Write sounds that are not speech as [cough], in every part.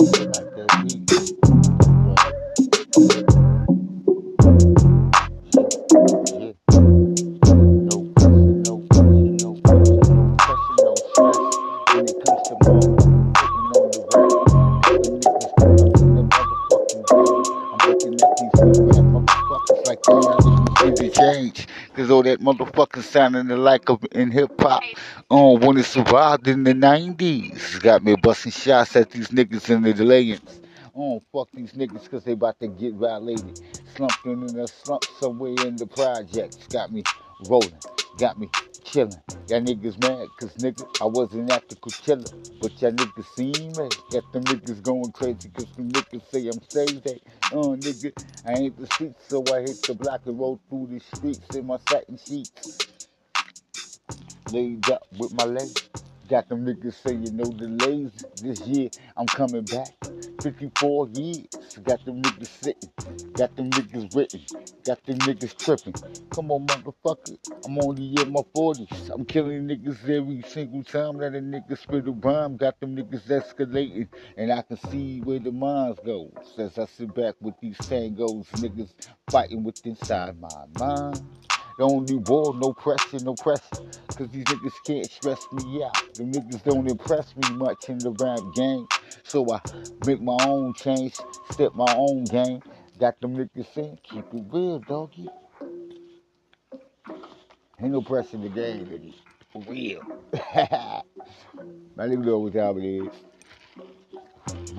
Like that motherfuckers like they for change. Cause all that motherfucking sounding alike up in hip hop. Oh, when it survived in the 90s. Got me busting shots at these niggas in the delayance. Oh, fuck these niggas cause they about to get violated. Slumping in a slump somewhere in the projects. Got me rolling, got me chilling. Y'all niggas mad cause nigga, I wasn't at the Coachella. But y'all niggas seen me. Got them niggas going crazy cause them niggas say I'm crazy. Oh, uh, nigga, I ain't the streets, so I hit the block and roll through the streets in my satin sheets. Laid up with my legs. Got them niggas saying no delays. This year I'm coming back. 54 years. Got them niggas sitting. Got them niggas written. Got them niggas tripping. Come on, motherfucker. I'm only in my 40s. I'm killing niggas every single time that a nigga spit a rhyme. Got them niggas escalating. And I can see where the minds go. As I sit back with these tangos, niggas fighting with inside my mind. Don't do war, no pressure, no pressure. Cause these niggas can't stress me out. The niggas don't impress me much in the rap game. So I make my own change, step my own game. Got them niggas saying, keep it real, doggy. Ain't no pressure in the game, nigga. For real. [laughs] let me know what time it is.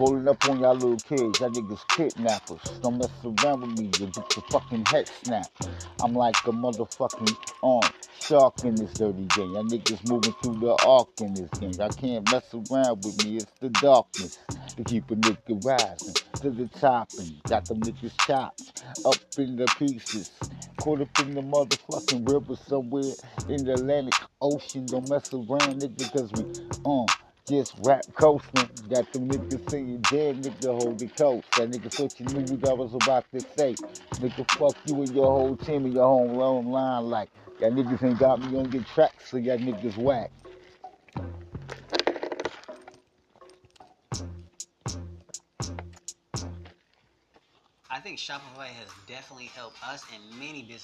Rolling up on y'all little kids, y'all niggas kidnappers. Don't mess around with me, you get the fucking head snapped. I'm like a motherfucking um, shark in this dirty game. Y'all niggas moving through the arc in this game. I can't mess around with me, it's the darkness to keep a nigga rising to the top and got them niggas chopped up in the pieces. Caught up in the motherfucking river somewhere in the Atlantic Ocean. Don't mess around, nigga, cause we um just rap coasting. Got them niggas saying dead nigga hold the coast. That nigga thought you knew what I was about to say. Nigga fuck you and your whole team and your whole line like y'all niggas ain't got me on your track, so y'all niggas whack. I think Shopify has definitely helped us and many businesses.